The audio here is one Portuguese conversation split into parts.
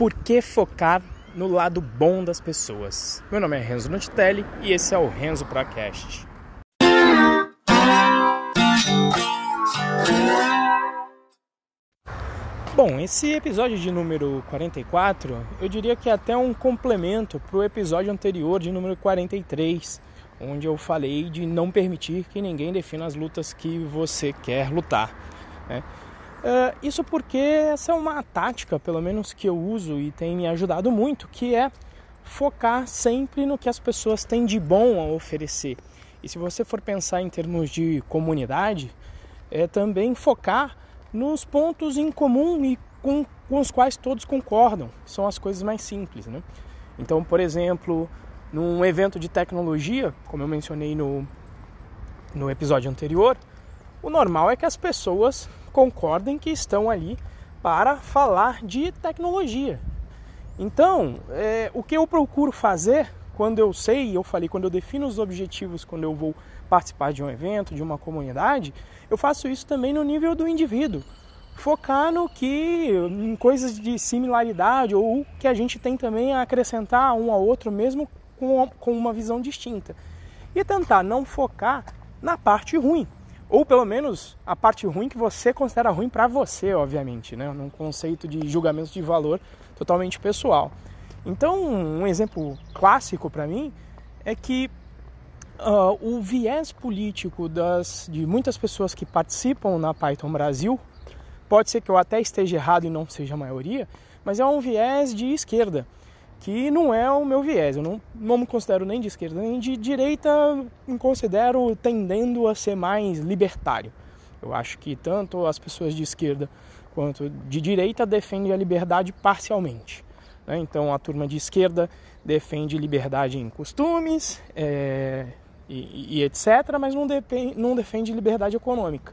por que focar no lado bom das pessoas. Meu nome é Renzo Nutitelli e esse é o Renzo Procast. Bom, esse episódio de número 44, eu diria que é até um complemento para o episódio anterior de número 43, onde eu falei de não permitir que ninguém defina as lutas que você quer lutar. Né? Uh, isso porque essa é uma tática, pelo menos que eu uso e tem me ajudado muito, que é focar sempre no que as pessoas têm de bom a oferecer. E se você for pensar em termos de comunidade, é também focar nos pontos em comum e com, com os quais todos concordam. São as coisas mais simples, né? Então, por exemplo, num evento de tecnologia, como eu mencionei no, no episódio anterior, o normal é que as pessoas concordem que estão ali para falar de tecnologia. Então, é, o que eu procuro fazer quando eu sei, eu falei, quando eu defino os objetivos, quando eu vou participar de um evento, de uma comunidade, eu faço isso também no nível do indivíduo. Focar no que, em coisas de similaridade ou que a gente tem também a acrescentar um ao outro, mesmo com, com uma visão distinta. E tentar não focar na parte ruim, ou pelo menos a parte ruim que você considera ruim para você, obviamente, né? num conceito de julgamento de valor totalmente pessoal. Então, um exemplo clássico para mim é que uh, o viés político das, de muitas pessoas que participam na Python Brasil, pode ser que eu até esteja errado e não seja a maioria, mas é um viés de esquerda que não é o meu viés. Eu não, não me considero nem de esquerda nem de direita, me considero tendendo a ser mais libertário. Eu acho que tanto as pessoas de esquerda quanto de direita defendem a liberdade parcialmente. Né? Então a turma de esquerda defende liberdade em costumes é, e, e, etc., mas não, não defende liberdade econômica.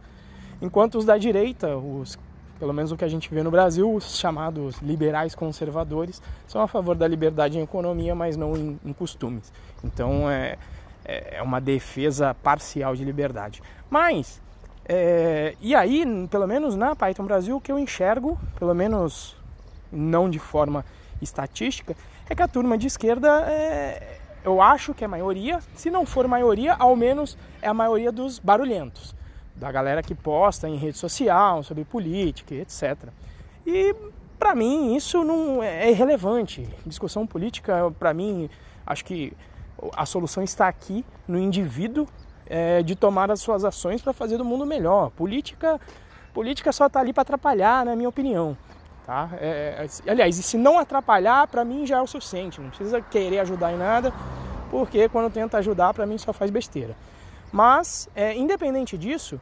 Enquanto os da direita, os pelo menos o que a gente vê no Brasil, os chamados liberais conservadores são a favor da liberdade em economia, mas não em, em costumes. Então é, é, é uma defesa parcial de liberdade. Mas, é, e aí, pelo menos na Python Brasil, o que eu enxergo, pelo menos não de forma estatística, é que a turma de esquerda é, eu acho que é maioria, se não for maioria, ao menos é a maioria dos barulhentos da galera que posta em rede social sobre política, etc. E para mim isso não é, é irrelevante. Discussão política, para mim, acho que a solução está aqui no indivíduo é, de tomar as suas ações para fazer do mundo melhor. Política, política só está ali para atrapalhar, na minha opinião. Tá? É, é, aliás, e se não atrapalhar, para mim já é o suficiente. Não precisa querer ajudar em nada, porque quando tenta ajudar, para mim só faz besteira. Mas, é, independente disso,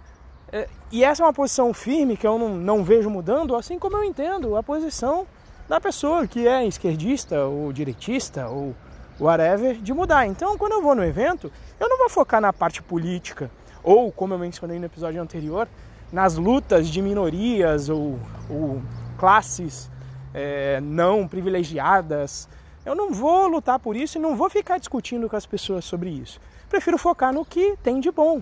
é, e essa é uma posição firme que eu não, não vejo mudando, assim como eu entendo a posição da pessoa que é esquerdista ou direitista ou whatever de mudar. Então, quando eu vou no evento, eu não vou focar na parte política ou, como eu mencionei no episódio anterior, nas lutas de minorias ou, ou classes é, não privilegiadas. Eu não vou lutar por isso e não vou ficar discutindo com as pessoas sobre isso. Prefiro focar no que tem de bom.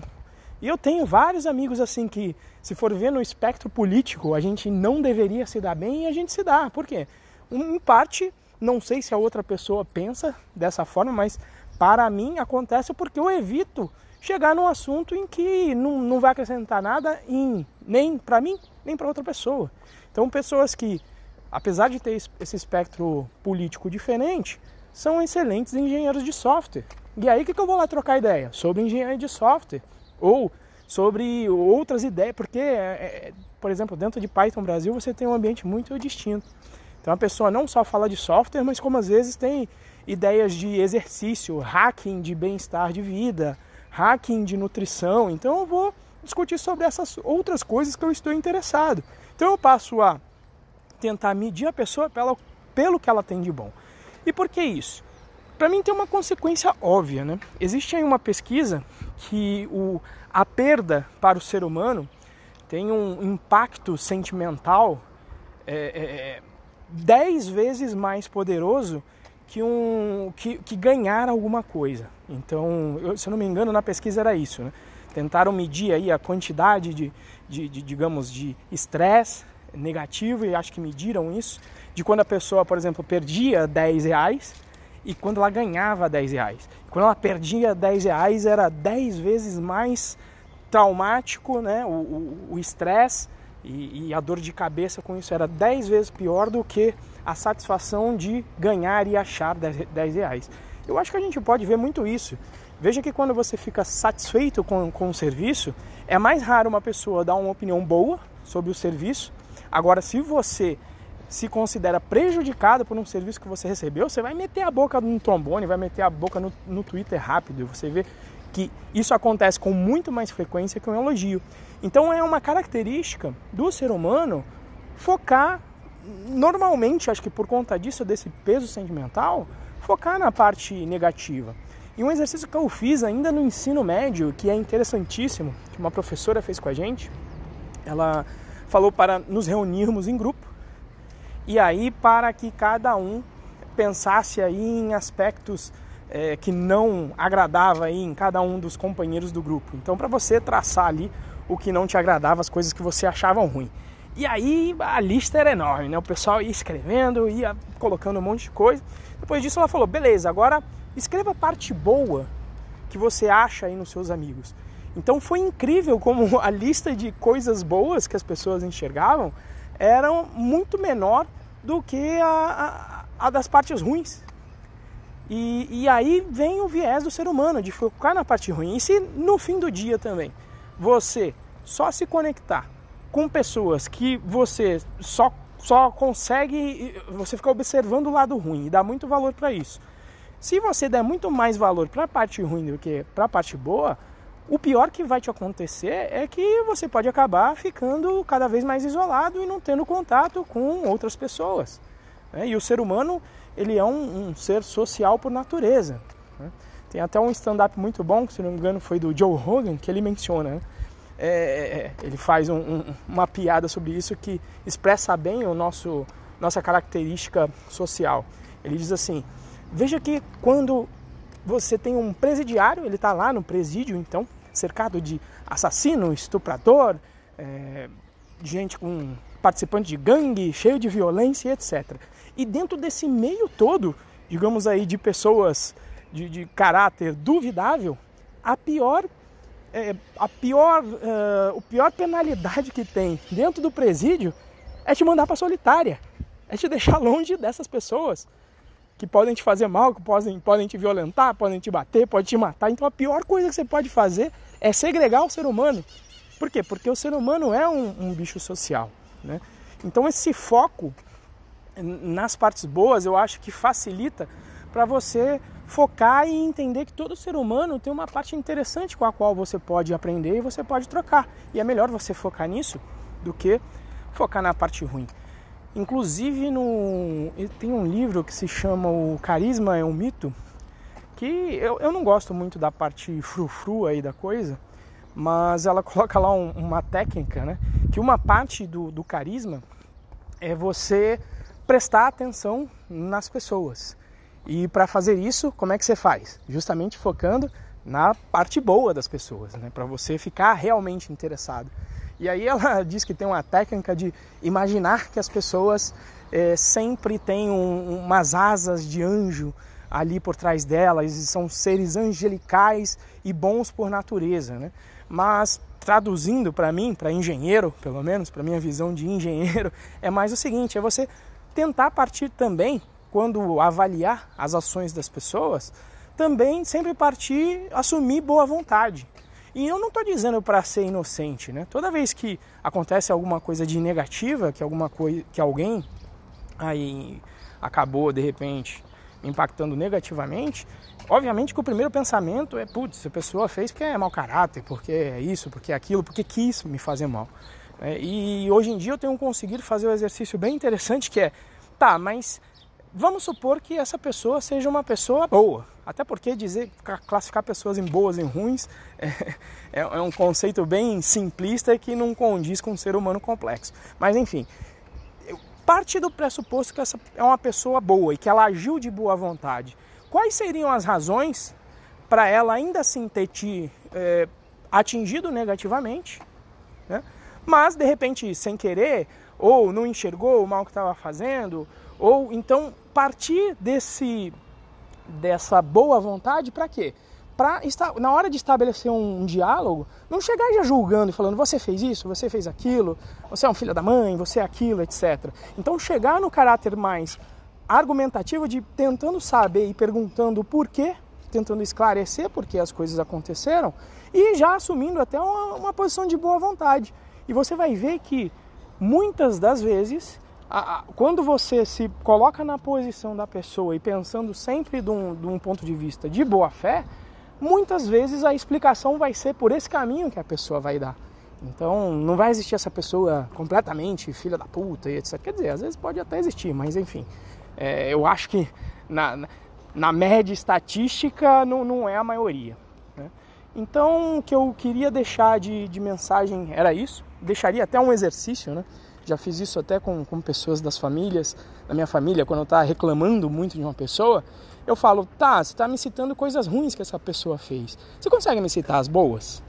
E eu tenho vários amigos assim que, se for ver no espectro político, a gente não deveria se dar bem e a gente se dá. Por quê? Em parte, não sei se a outra pessoa pensa dessa forma, mas para mim acontece porque eu evito chegar num assunto em que não, não vai acrescentar nada em, nem para mim, nem para outra pessoa. Então, pessoas que, apesar de ter esse espectro político diferente, são excelentes engenheiros de software. E aí, o que, que eu vou lá trocar ideia? Sobre engenharia de software. Ou sobre outras ideias, porque, é, é, por exemplo, dentro de Python Brasil você tem um ambiente muito distinto. Então a pessoa não só fala de software, mas como às vezes tem ideias de exercício, hacking de bem-estar de vida, hacking de nutrição. Então eu vou discutir sobre essas outras coisas que eu estou interessado. Então eu passo a tentar medir a pessoa pelo, pelo que ela tem de bom. E por que isso? Para mim tem uma consequência óbvia, né? Existe aí uma pesquisa que o, a perda para o ser humano tem um impacto sentimental é, é, é, dez vezes mais poderoso que, um, que, que ganhar alguma coisa. Então, eu, se eu não me engano, na pesquisa era isso, né? Tentaram medir aí a quantidade de, de, de digamos, de estresse negativo e acho que mediram isso, de quando a pessoa, por exemplo, perdia 10 reais e quando ela ganhava 10 reais. Quando ela perdia 10 reais era 10 vezes mais traumático, né? o estresse e, e, a dor de cabeça com isso era 10 vezes pior do que a satisfação de ganhar e achar 10, 10 reais. Eu acho que a gente pode ver muito isso. Veja que quando você fica satisfeito com, com o serviço, é mais raro uma pessoa dar uma opinião boa sobre o serviço. Agora, se você se considera prejudicado por um serviço que você recebeu, você vai meter a boca no trombone, vai meter a boca no, no Twitter rápido. Você vê que isso acontece com muito mais frequência que um elogio. Então é uma característica do ser humano focar normalmente, acho que por conta disso, desse peso sentimental, focar na parte negativa. E um exercício que eu fiz ainda no ensino médio, que é interessantíssimo, que uma professora fez com a gente, ela falou para nos reunirmos em grupo e aí para que cada um pensasse aí em aspectos é, que não agradava aí em cada um dos companheiros do grupo. Então para você traçar ali o que não te agradava, as coisas que você achavam ruim. E aí a lista era enorme, né? O pessoal ia escrevendo, ia colocando um monte de coisa. Depois disso ela falou: beleza, agora escreva a parte boa que você acha aí nos seus amigos. Então foi incrível como a lista de coisas boas que as pessoas enxergavam era muito menor do que a, a, a das partes ruins. E, e, aí vem o viés do ser humano, de focar na parte ruim. E se no fim do dia também você só se conectar com pessoas que você só, só consegue, você fica observando o lado ruim e dá muito valor para isso. Se você der muito mais valor para a parte ruim do que para a parte boa, o pior que vai te acontecer é que você pode acabar ficando cada vez mais isolado e não tendo contato com outras pessoas. Né? E o ser humano ele é um, um ser social por natureza. Né? Tem até um stand-up muito bom, que se não me engano foi do Joe Rogan, que ele menciona. Né? É, é, é, ele faz um, um, uma piada sobre isso que expressa bem o nosso nossa característica social. Ele diz assim: veja que quando você tem um presidiário, ele está lá no presídio, então cercado de assassino, estuprador, é, gente com participante de gangue, cheio de violência, etc. E dentro desse meio todo, digamos aí, de pessoas de, de caráter duvidável, a pior é, a pior, uh, a pior penalidade que tem dentro do presídio é te mandar para solitária, é te deixar longe dessas pessoas que podem te fazer mal, que podem, podem te violentar, podem te bater, podem te matar. Então a pior coisa que você pode fazer é segregar o ser humano. Por quê? Porque o ser humano é um, um bicho social. Né? Então esse foco nas partes boas eu acho que facilita para você focar e entender que todo ser humano tem uma parte interessante com a qual você pode aprender e você pode trocar. E é melhor você focar nisso do que focar na parte ruim. Inclusive no tem um livro que se chama O Carisma é um Mito, que eu, eu não gosto muito da parte frufru aí da coisa, mas ela coloca lá um, uma técnica, né? Que uma parte do, do carisma é você prestar atenção nas pessoas. E para fazer isso, como é que você faz? Justamente focando na parte boa das pessoas, né? para você ficar realmente interessado. E aí ela diz que tem uma técnica de imaginar que as pessoas é, sempre têm um, umas asas de anjo ali por trás delas, são seres angelicais e bons por natureza. Né? Mas traduzindo para mim, para engenheiro, pelo menos, para minha visão de engenheiro, é mais o seguinte: é você tentar partir também quando avaliar as ações das pessoas, também sempre partir, assumir boa vontade. E eu não estou dizendo para ser inocente, né? Toda vez que acontece alguma coisa de negativa, que alguma coisa, que alguém aí acabou de repente impactando negativamente, obviamente que o primeiro pensamento é, putz, a pessoa fez porque é mau caráter, porque é isso, porque é aquilo, porque quis me fazer mal. É, e hoje em dia eu tenho conseguido fazer um exercício bem interessante que é, tá, mas Vamos supor que essa pessoa seja uma pessoa boa. Até porque dizer classificar pessoas em boas e em ruins é, é, é um conceito bem simplista que não condiz com um ser humano complexo. Mas enfim, parte do pressuposto que essa é uma pessoa boa e que ela agiu de boa vontade. Quais seriam as razões para ela ainda assim ter te é, atingido negativamente, né? mas de repente, sem querer, ou não enxergou o mal que estava fazendo, ou então partir desse dessa boa vontade para quê? Para na hora de estabelecer um, um, diálogo, não chegar já julgando e falando você fez isso, você fez aquilo, você é um filho da mãe, você é aquilo, etc. Então chegar no caráter mais argumentativo de tentando saber e perguntando o porquê, tentando esclarecer por que as coisas aconteceram e já assumindo até uma, uma posição de boa vontade. E você vai ver que muitas das vezes a, a, quando você se coloca na posição da pessoa e pensando sempre de um, de um ponto de vista de boa fé, muitas vezes a explicação vai ser por esse caminho que a pessoa vai dar. Então não vai existir essa pessoa completamente filha da puta e etc. Quer dizer, às vezes pode até existir, mas enfim. É, eu acho que na, na média estatística não, não é a maioria. Né? Então o que eu queria deixar de, de mensagem era isso. Deixaria até um exercício, né? Já fiz isso até com, com pessoas das famílias, da minha família, quando eu estava reclamando muito de uma pessoa, eu falo, tá, você está me citando coisas ruins que essa pessoa fez. Você consegue me citar as boas?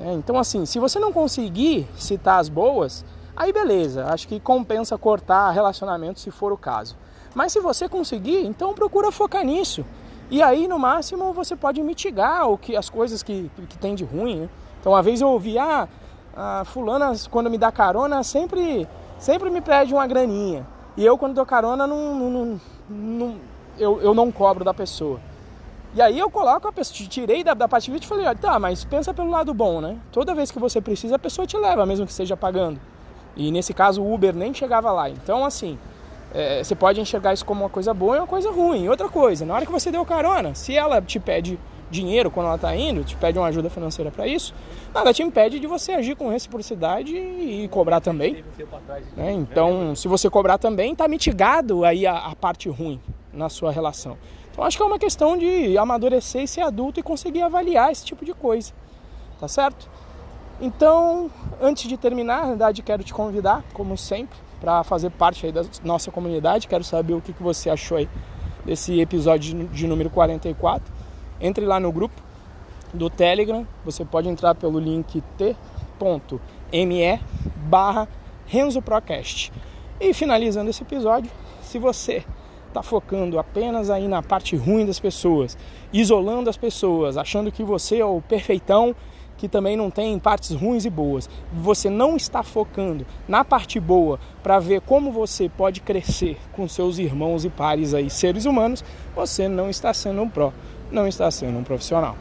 É, então, assim, se você não conseguir citar as boas, aí beleza, acho que compensa cortar relacionamento se for o caso. Mas se você conseguir, então procura focar nisso. E aí, no máximo, você pode mitigar o que, as coisas que, que tem de ruim. Né? Então, uma vez eu ouvi, ah, a fulana, quando me dá carona, sempre, sempre me pede uma graninha. E eu, quando dou carona, não, não, não, eu, eu não cobro da pessoa. E aí eu coloco a pessoa, tirei da, da pativite e falei, olha, tá, mas pensa pelo lado bom, né? Toda vez que você precisa, a pessoa te leva, mesmo que esteja pagando. E nesse caso o Uber nem chegava lá. Então, assim, é, você pode enxergar isso como uma coisa boa e uma coisa ruim. Outra coisa, na hora que você deu carona, se ela te pede dinheiro quando ela está indo, te pede uma ajuda financeira para isso, nada te impede de você agir com reciprocidade e cobrar também. Né? Então, se você cobrar também, está mitigado aí a, a, parte ruim na sua relação. Então, acho que é uma questão de amadurecer e ser adulto e conseguir avaliar esse tipo de coisa, tá certo? Então, antes de terminar, na verdade, quero te convidar, como sempre, para fazer parte aí da nossa comunidade. Quero saber o que, que você achou aí desse episódio de número 44 entre lá no grupo do Telegram. Você pode entrar pelo link t.me barra RenzoProcast. E finalizando esse episódio, se você está focando apenas aí na parte ruim das pessoas, isolando as pessoas, achando que você é o perfeitão, que também não tem partes ruins e boas, você não está focando na parte boa para ver como você pode crescer com seus irmãos e pares aí, seres humanos, você não está sendo um pró não está sendo um profissional.